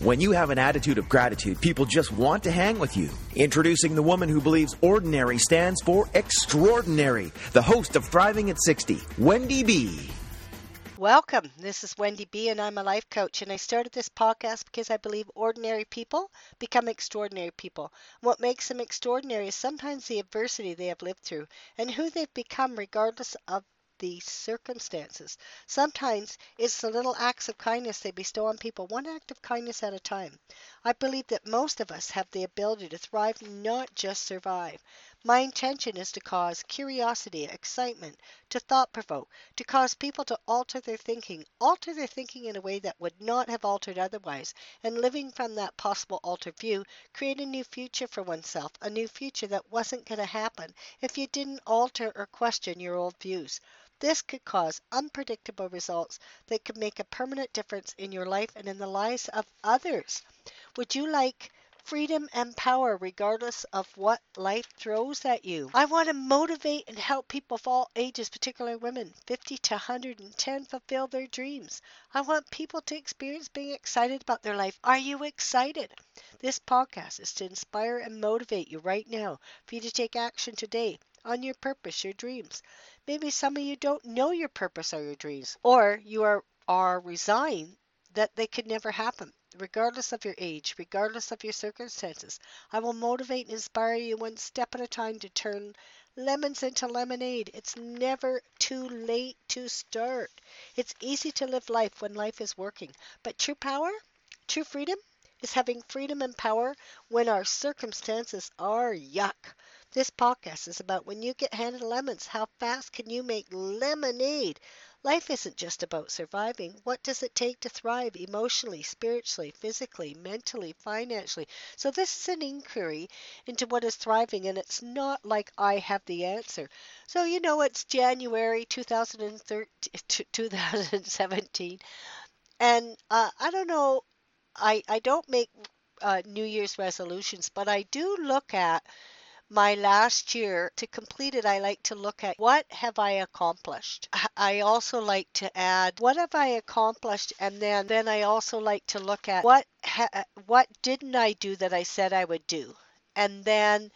When you have an attitude of gratitude, people just want to hang with you. Introducing the woman who believes ordinary stands for extraordinary, the host of Thriving at 60, Wendy B. Welcome. This is Wendy B, and I'm a life coach. And I started this podcast because I believe ordinary people become extraordinary people. What makes them extraordinary is sometimes the adversity they have lived through and who they've become, regardless of the circumstances. Sometimes it's the little acts of kindness they bestow on people, one act of kindness at a time. I believe that most of us have the ability to thrive, not just survive. My intention is to cause curiosity, excitement, to thought provoke, to cause people to alter their thinking, alter their thinking in a way that would not have altered otherwise, and living from that possible altered view, create a new future for oneself, a new future that wasn't going to happen if you didn't alter or question your old views. This could cause unpredictable results that could make a permanent difference in your life and in the lives of others. Would you like freedom and power regardless of what life throws at you? I want to motivate and help people of all ages, particularly women, 50 to 110, fulfill their dreams. I want people to experience being excited about their life. Are you excited? This podcast is to inspire and motivate you right now for you to take action today on your purpose, your dreams. Maybe some of you don't know your purpose or your dreams, or you are, are resigned that they could never happen. Regardless of your age, regardless of your circumstances, I will motivate and inspire you one step at a time to turn lemons into lemonade. It's never too late to start. It's easy to live life when life is working, but true power, true freedom, is having freedom and power when our circumstances are yuck. This podcast is about when you get handed lemons, how fast can you make lemonade? Life isn't just about surviving. What does it take to thrive emotionally, spiritually, physically, mentally, financially? So, this is an inquiry into what is thriving, and it's not like I have the answer. So, you know, it's January 2017, and uh, I don't know, I, I don't make uh, New Year's resolutions, but I do look at my last year. To complete it i like to look at what have i accomplished. I also like to add what have i accomplished? And then then i also like to look at what ha- what didn't i do that i said i would do? And then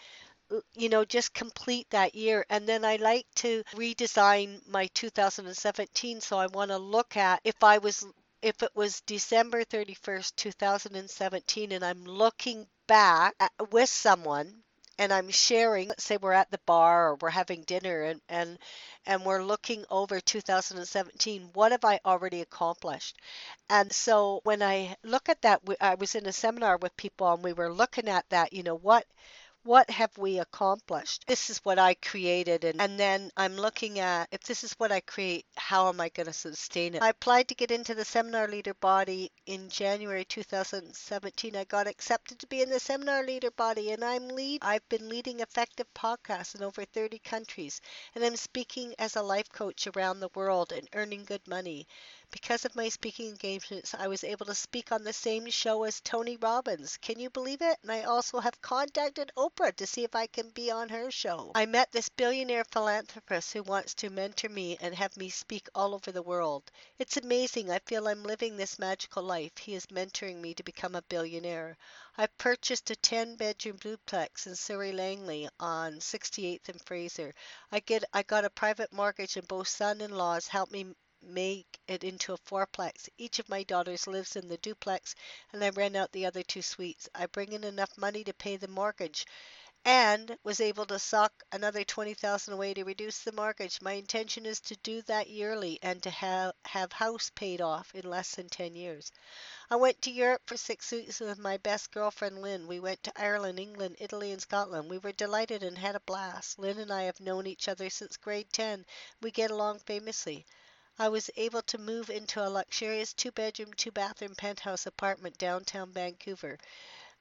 you know just complete that year. And then i like to redesign my 2017 so i want to look at if i was if it was december 31st 2017 and i'm looking back at, with someone and I'm sharing, let's say we're at the bar or we're having dinner and, and and we're looking over 2017, what have I already accomplished? And so when I look at that, I was in a seminar with people and we were looking at that, you know, what what have we accomplished? This is what I created. And, and then I'm looking at if this is what I create, how am I going to sustain it? I applied to get into the seminar leader body in January 2017. I got accepted to be in the seminar leader body and I'm lead. I've been leading effective podcasts in over 30 countries and I'm speaking as a life coach around the world and earning good money. Because of my speaking engagements, I was able to speak on the same show as Tony Robbins. Can you believe it? And I also have contacted Oprah to see if I can be on her show. I met this billionaire philanthropist who wants to mentor me and have me speak all over the world. It's amazing. I feel I'm living this magical life. He is mentoring me to become a billionaire. I purchased a 10 bedroom duplex in Surrey Langley on 68th and Fraser. I get I got a private mortgage and both son-in-laws helped me make it into a fourplex. Each of my daughters lives in the duplex, and I rent out the other two suites. I bring in enough money to pay the mortgage and was able to sock another 20,000 away to reduce the mortgage. My intention is to do that yearly and to have have house paid off in less than 10 years. I went to Europe for 6 weeks with my best girlfriend Lynn. We went to Ireland, England, Italy and Scotland. We were delighted and had a blast. Lynn and I have known each other since grade 10. We get along famously. I was able to move into a luxurious two bedroom, two bathroom penthouse apartment downtown Vancouver.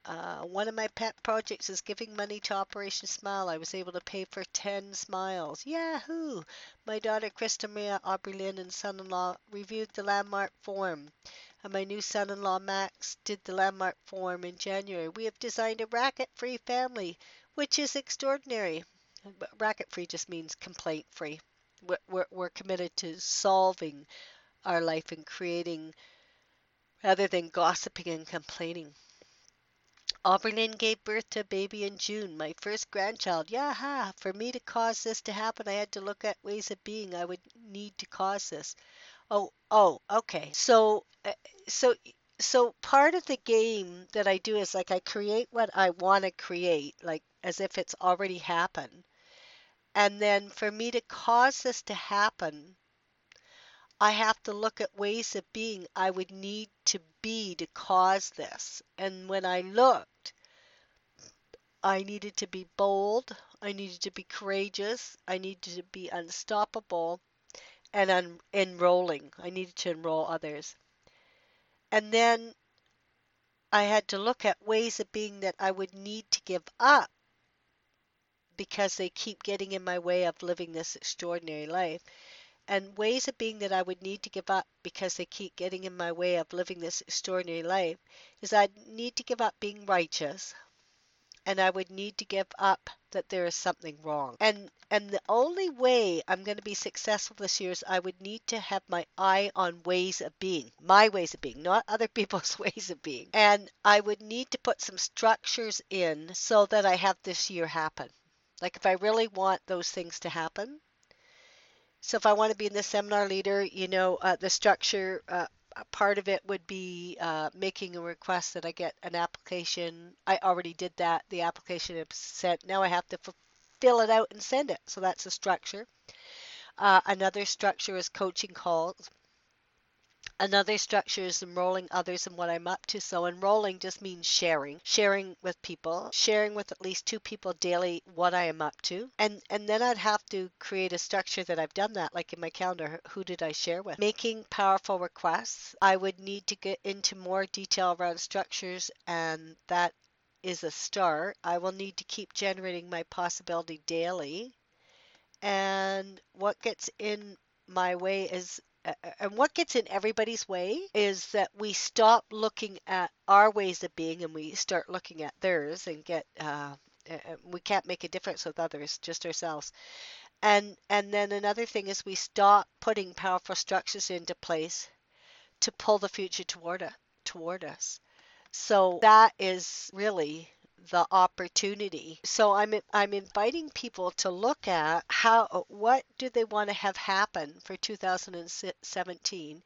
Uh, one of my pet projects is giving money to Operation Smile. I was able to pay for 10 smiles. Yahoo! My daughter Krista Maria Aubrey Lynn and son in law reviewed the Landmark Forum. And my new son in law Max did the Landmark Forum in January. We have designed a racket free family, which is extraordinary. Racket free just means complaint free we're, we're committed to solving our life and creating rather than gossiping and complaining. Aubrey gave birth to a baby in June, my first grandchild. Yaha! For me to cause this to happen, I had to look at ways of being I would need to cause this. Oh, oh, okay. So, uh, so, so part of the game that I do is like I create what I want to create, like as if it's already happened. And then for me to cause this to happen, I have to look at ways of being I would need to be to cause this. And when I looked, I needed to be bold, I needed to be courageous, I needed to be unstoppable, and un- enrolling. I needed to enroll others. And then I had to look at ways of being that I would need to give up because they keep getting in my way of living this extraordinary life. And ways of being that I would need to give up because they keep getting in my way of living this extraordinary life is I'd need to give up being righteous and I would need to give up that there is something wrong. And and the only way I'm going to be successful this year is I would need to have my eye on ways of being, my ways of being, not other people's ways of being. And I would need to put some structures in so that I have this year happen. Like if I really want those things to happen. So if I want to be in the seminar leader, you know, uh, the structure, uh, part of it would be uh, making a request that I get an application. I already did that. The application is sent. Now I have to fill it out and send it. So that's a structure. Uh, another structure is coaching calls. Another structure is enrolling others in what I'm up to. So enrolling just means sharing, sharing with people, sharing with at least two people daily what I am up to. And and then I'd have to create a structure that I've done that, like in my calendar, who did I share with? Making powerful requests. I would need to get into more detail around structures and that is a start. I will need to keep generating my possibility daily. And what gets in my way is and what gets in everybody's way is that we stop looking at our ways of being and we start looking at theirs and get uh, we can't make a difference with others just ourselves. And and then another thing is we stop putting powerful structures into place to pull the future toward toward us. So that is really the opportunity. So I'm I'm inviting people to look at how what do they want to have happen for 2017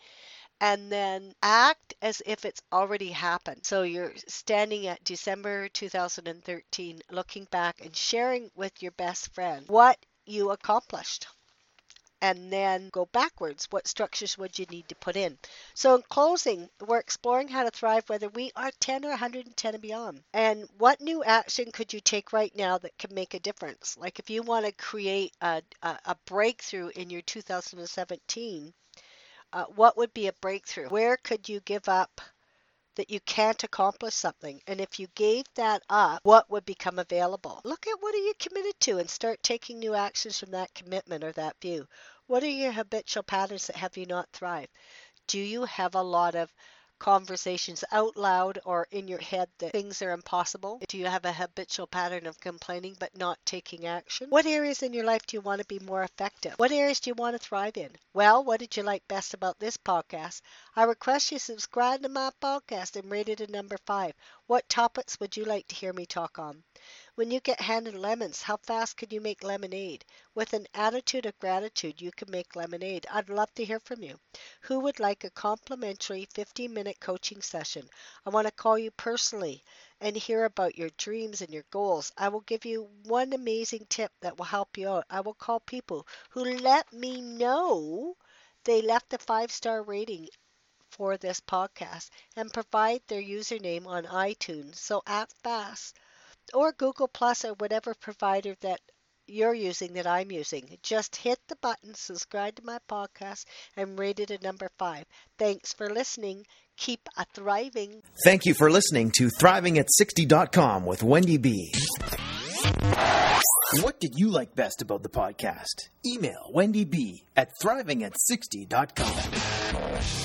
and then act as if it's already happened. So you're standing at December 2013 looking back and sharing with your best friend what you accomplished and then go backwards. What structures would you need to put in? So, in closing, we're exploring how to thrive whether we are 10 or 110 and beyond. And what new action could you take right now that can make a difference? Like if you want to create a, a, a breakthrough in your 2017, uh, what would be a breakthrough? Where could you give up that you can't accomplish something. And if you gave that up, what would become available? Look at what are you committed to and start taking new actions from that commitment or that view. What are your habitual patterns that have you not thrive? Do you have a lot of conversations out loud or in your head that things are impossible? Do you have a habitual pattern of complaining but not taking action? What areas in your life do you want to be more effective? What areas do you want to thrive in? Well, what did you like best about this podcast? I request you subscribe to my podcast and rate it a number five. What topics would you like to hear me talk on? When you get handed lemons, how fast can you make lemonade? With an attitude of gratitude, you can make lemonade. I'd love to hear from you. Who would like a complimentary 15 minute coaching session? I want to call you personally and hear about your dreams and your goals. I will give you one amazing tip that will help you out. I will call people who let me know they left a five star rating for this podcast and provide their username on iTunes. So act fast or Google Plus or whatever provider that you're using that I'm using. Just hit the button, subscribe to my podcast, and rate it a number five. Thanks for listening. Keep a thriving. Thank you for listening to ThrivingAt60.com with Wendy B. What did you like best about the podcast? Email Wendy B at ThrivingAt60.com.